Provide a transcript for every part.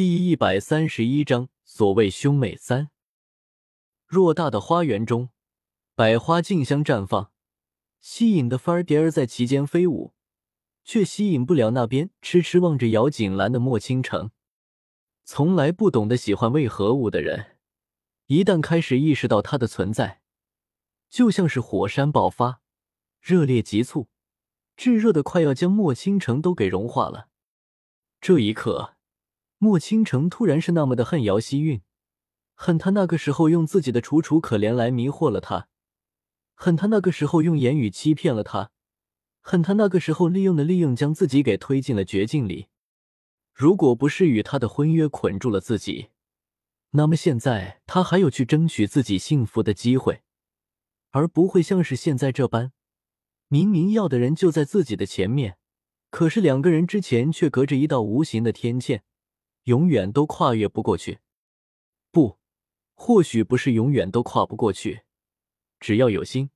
第一百三十一章，所谓兄妹三。偌大的花园中，百花竞相绽放，吸引的芬儿蝶儿在其间飞舞，却吸引不了那边痴痴望着姚锦兰的莫倾城。从来不懂得喜欢为何物的人，一旦开始意识到它的存在，就像是火山爆发，热烈急促，炙热的快要将莫倾城都给融化了。这一刻，莫倾城突然是那么的恨姚希韵。恨他那个时候用自己的楚楚可怜来迷惑了他，恨他那个时候用言语欺骗了他，恨他那个时候利用的利用将自己给推进了绝境里。如果不是与他的婚约捆住了自己，那么现在他还有去争取自己幸福的机会，而不会像是现在这般，明明要的人就在自己的前面，可是两个人之前却隔着一道无形的天堑，永远都跨越不过去。不。或许不是永远都跨不过去，只要有心，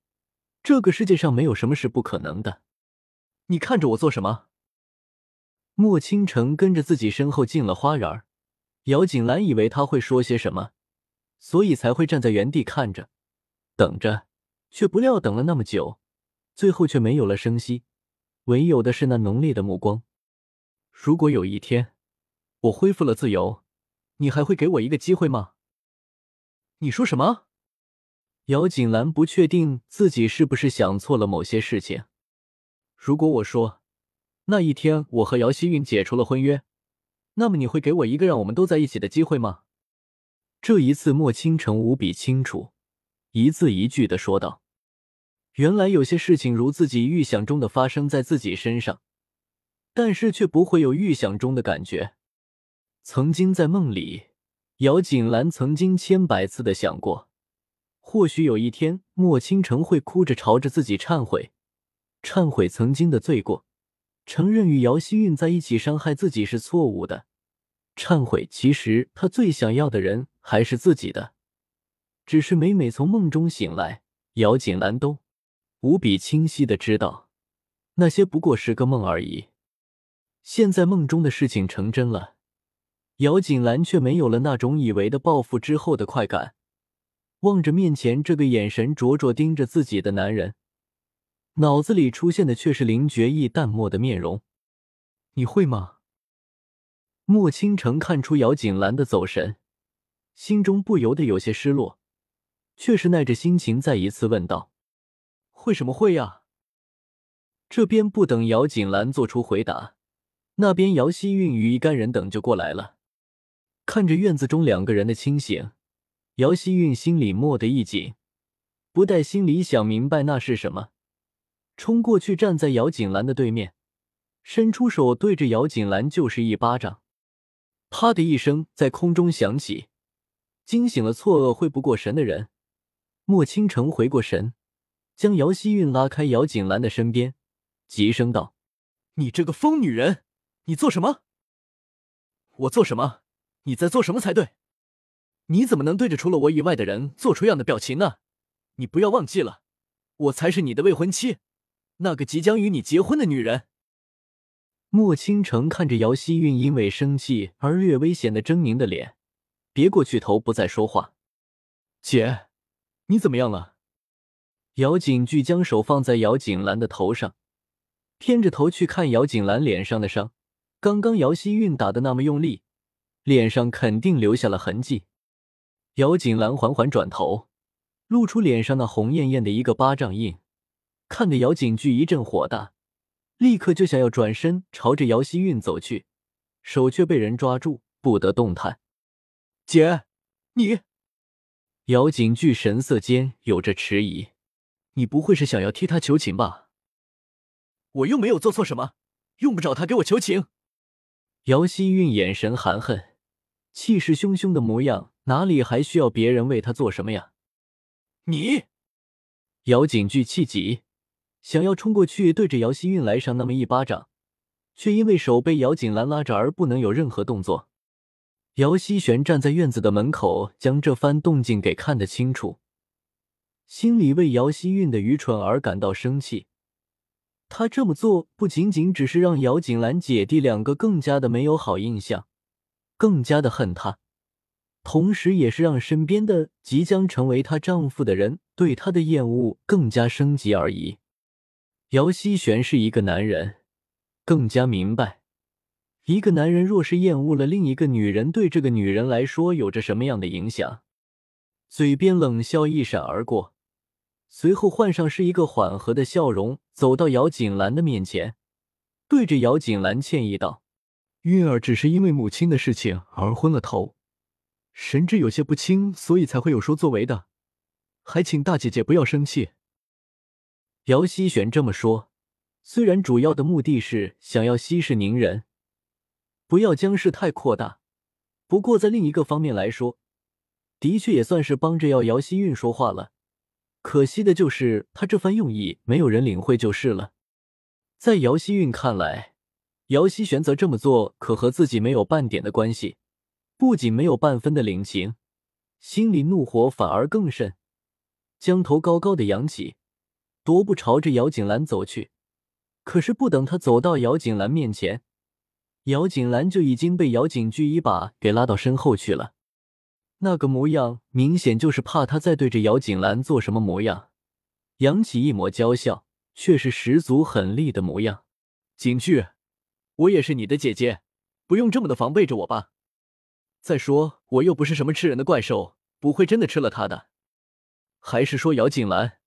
这个世界上没有什么是不可能的。你看着我做什么？莫倾城跟着自己身后进了花园，姚锦兰以为他会说些什么，所以才会站在原地看着，等着，却不料等了那么久，最后却没有了声息，唯有的是那浓烈的目光。如果有一天我恢复了自由，你还会给我一个机会吗？你说什么？姚锦兰不确定自己是不是想错了某些事情。如果我说那一天我和姚希韵解除了婚约，那么你会给我一个让我们都在一起的机会吗？这一次，莫倾城无比清楚，一字一句的说道：“原来有些事情如自己预想中的发生在自己身上，但是却不会有预想中的感觉。曾经在梦里。”姚锦兰曾经千百次的想过，或许有一天莫倾城会哭着朝着自己忏悔，忏悔曾经的罪过，承认与姚希韵在一起伤害自己是错误的，忏悔其实他最想要的人还是自己的，只是每每从梦中醒来，姚锦兰都无比清晰的知道，那些不过是个梦而已。现在梦中的事情成真了。姚锦兰却没有了那种以为的报复之后的快感，望着面前这个眼神灼灼盯着自己的男人，脑子里出现的却是林觉意淡漠的面容。你会吗？莫倾城看出姚锦兰的走神，心中不由得有些失落，却是耐着心情再一次问道：“会什么会呀？”这边不等姚锦兰做出回答，那边姚希韵与一干人等就过来了。看着院子中两个人的清醒，姚希韵心里蓦地一紧，不待心里想明白那是什么，冲过去站在姚锦兰的对面，伸出手对着姚锦兰就是一巴掌，啪的一声在空中响起，惊醒了错愕会不过神的人。莫倾城回过神，将姚希韵拉开姚锦兰的身边，急声道：“你这个疯女人，你做什么？我做什么？”你在做什么才对？你怎么能对着除了我以外的人做出样的表情呢？你不要忘记了，我才是你的未婚妻，那个即将与你结婚的女人。莫倾城看着姚希韵因为生气而略微显得狰狞的脸，别过去头不再说话。姐，你怎么样了？姚景巨将手放在姚景兰的头上，偏着头去看姚景兰脸上的伤。刚刚姚希韵打的那么用力。脸上肯定留下了痕迹。姚锦兰缓缓转头，露出脸上那红艳艳的一个巴掌印，看得姚景巨一阵火大，立刻就想要转身朝着姚希韵走去，手却被人抓住，不得动弹。姐，你……姚景巨神色间有着迟疑，你不会是想要替他求情吧？我又没有做错什么，用不着他给我求情。姚希韵眼神含恨。气势汹汹的模样，哪里还需要别人为他做什么呀？你，姚景巨气急，想要冲过去对着姚希韵来上那么一巴掌，却因为手被姚景兰拉着而不能有任何动作。姚希璇站在院子的门口，将这番动静给看得清楚，心里为姚希韵的愚蠢而感到生气。他这么做不仅仅只是让姚景兰姐弟两个更加的没有好印象。更加的恨他，同时也是让身边的即将成为她丈夫的人对她的厌恶更加升级而已。姚希璇是一个男人，更加明白，一个男人若是厌恶了另一个女人，对这个女人来说有着什么样的影响。嘴边冷笑一闪而过，随后换上是一个缓和的笑容，走到姚锦兰的面前，对着姚锦兰歉意道：“韵儿只是因为母亲的事情而昏了头，神志有些不清，所以才会有说作为的，还请大姐姐不要生气。”姚希璇这么说，虽然主要的目的是想要息事宁人，不要将事态扩大，不过在另一个方面来说，的确也算是帮着要姚希韵说话了，可惜的就是他这番用意没有人领会就是了。在姚希韵看来，姚希选择这么做可和自己没有半点的关系，不仅没有半分的领情，心里怒火反而更甚，将头高高的扬起，踱步朝着姚景兰走去。可是不等他走到姚景兰面前，姚景兰就已经被姚景驹一把给拉到身后去了。那个模样，明显就是怕他再对着姚景兰做什么模样，扬起一抹娇笑，却是十足狠厉的模样。景巨，我也是你的姐姐，不用这么的防备着我吧。再说，我又不是什么吃人的怪兽，不会真的吃了他的。还是说，姚锦兰，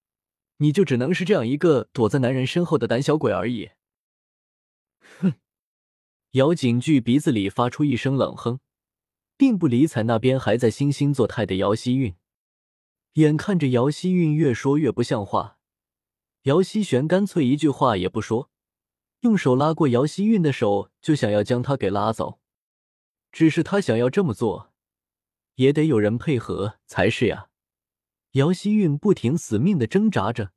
你就只能是这样一个躲在男人身后的胆小鬼而已？哼！姚景巨鼻子里发出一声冷哼。并不理睬那边还在惺惺作态的姚希韵，眼看着姚希韵越说越不像话，姚希璇干脆一句话也不说，用手拉过姚希韵的手，就想要将她给拉走。只是他想要这么做，也得有人配合才是呀。姚希韵不停死命的挣扎着，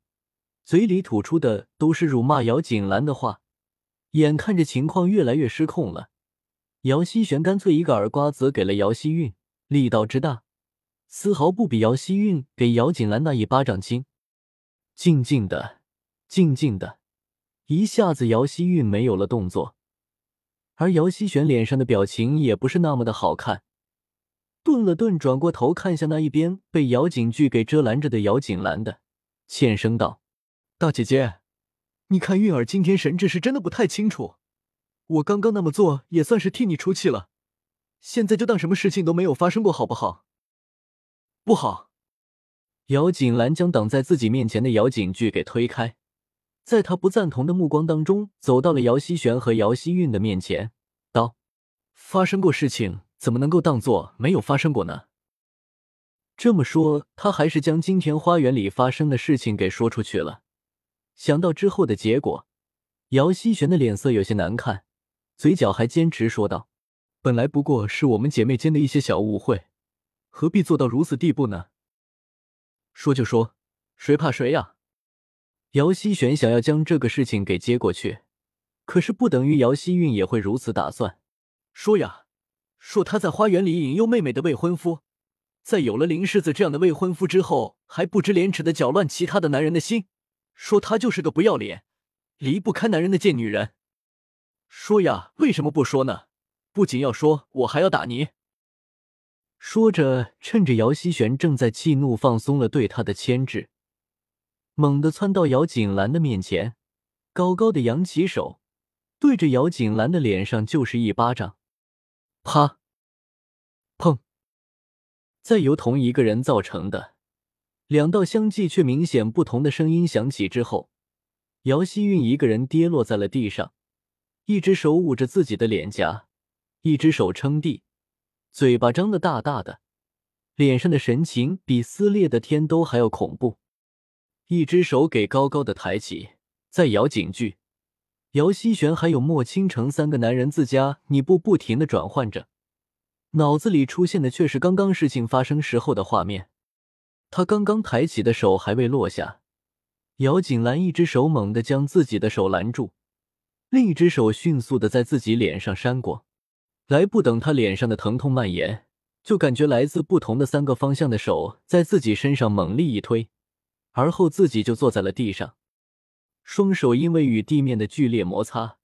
嘴里吐出的都是辱骂姚锦兰的话，眼看着情况越来越失控了。姚希玄干脆一个耳瓜子给了姚希韵，力道之大，丝毫不比姚希韵给姚锦兰那一巴掌轻。静静的，静静的，一下子姚希韵没有了动作，而姚希璇脸上的表情也不是那么的好看，顿了顿，转过头看向那一边被姚景巨给遮拦着的姚景兰的，欠声道：“大姐姐，你看韵儿今天神志是真的不太清楚。”我刚刚那么做也算是替你出气了，现在就当什么事情都没有发生过，好不好？不好！姚景兰将挡在自己面前的姚景巨给推开，在他不赞同的目光当中，走到了姚希璇和姚希韵的面前，道：“发生过事情，怎么能够当做没有发生过呢？”这么说，他还是将金田花园里发生的事情给说出去了。想到之后的结果，姚希玄的脸色有些难看。嘴角还坚持说道：“本来不过是我们姐妹间的一些小误会，何必做到如此地步呢？”说就说，谁怕谁呀？姚希璇想要将这个事情给接过去，可是不等于姚希韵也会如此打算。说呀，说他在花园里引诱妹妹的未婚夫，在有了林世子这样的未婚夫之后，还不知廉耻的搅乱其他的男人的心，说他就是个不要脸、离不开男人的贱女人。说呀，为什么不说呢？不仅要说，我还要打你。说着，趁着姚希璇正在气怒，放松了对他的牵制，猛地窜到姚锦兰的面前，高高的扬起手，对着姚锦兰的脸上就是一巴掌。啪！砰！在由同一个人造成的两道相继却明显不同的声音响起之后，姚希韵一个人跌落在了地上。一只手捂着自己的脸颊，一只手撑地，嘴巴张得大大的，脸上的神情比撕裂的天都还要恐怖。一只手给高高的抬起，再摇警句。姚希璇还有莫倾城三个男人自家，你不不停的转换着，脑子里出现的却是刚刚事情发生时候的画面。他刚刚抬起的手还未落下，姚锦兰一只手猛地将自己的手拦住。另一只手迅速的在自己脸上扇过来，不等他脸上的疼痛蔓延，就感觉来自不同的三个方向的手在自己身上猛力一推，而后自己就坐在了地上，双手因为与地面的剧烈摩擦，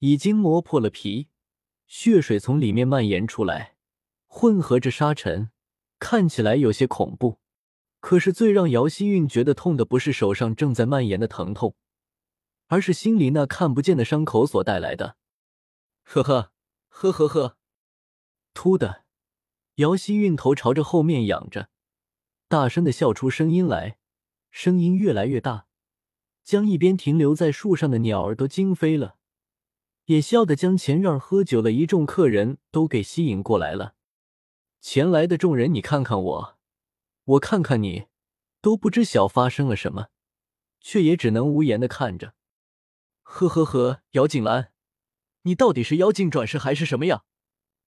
已经磨破了皮，血水从里面蔓延出来，混合着沙尘，看起来有些恐怖。可是最让姚希韵觉得痛的，不是手上正在蔓延的疼痛，而是心里那看不见的伤口所带来的。呵呵呵呵呵，突的，姚希韵头朝着后面仰着，大声的笑出声音来，声音越来越大。将一边停留在树上的鸟儿都惊飞了，也笑得将前院喝酒的一众客人都给吸引过来了。前来的众人，你看看我，我看看你，都不知晓发生了什么，却也只能无言的看着。呵呵呵，姚锦兰，你到底是妖精转世还是什么呀？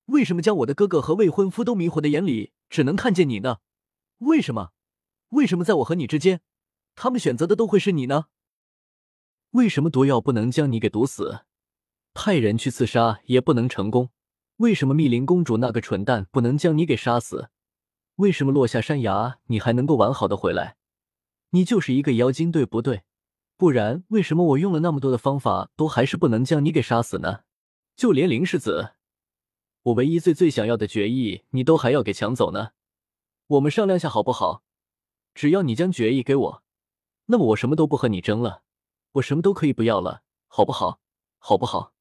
为什么将我的哥哥和未婚夫都迷惑的眼里只能看见你呢？为什么？为什么在我和你之间，他们选择的都会是你呢？为什么毒药不能将你给毒死？派人去刺杀也不能成功。为什么密林公主那个蠢蛋不能将你给杀死？为什么落下山崖你还能够完好的回来？你就是一个妖精，对不对？不然为什么我用了那么多的方法都还是不能将你给杀死呢？就连林世子，我唯一最最想要的决议，你都还要给抢走呢？我们商量下好不好？只要你将决议给我，那么我什么都不和你争了。我什么都可以不要了，好不好？好不好？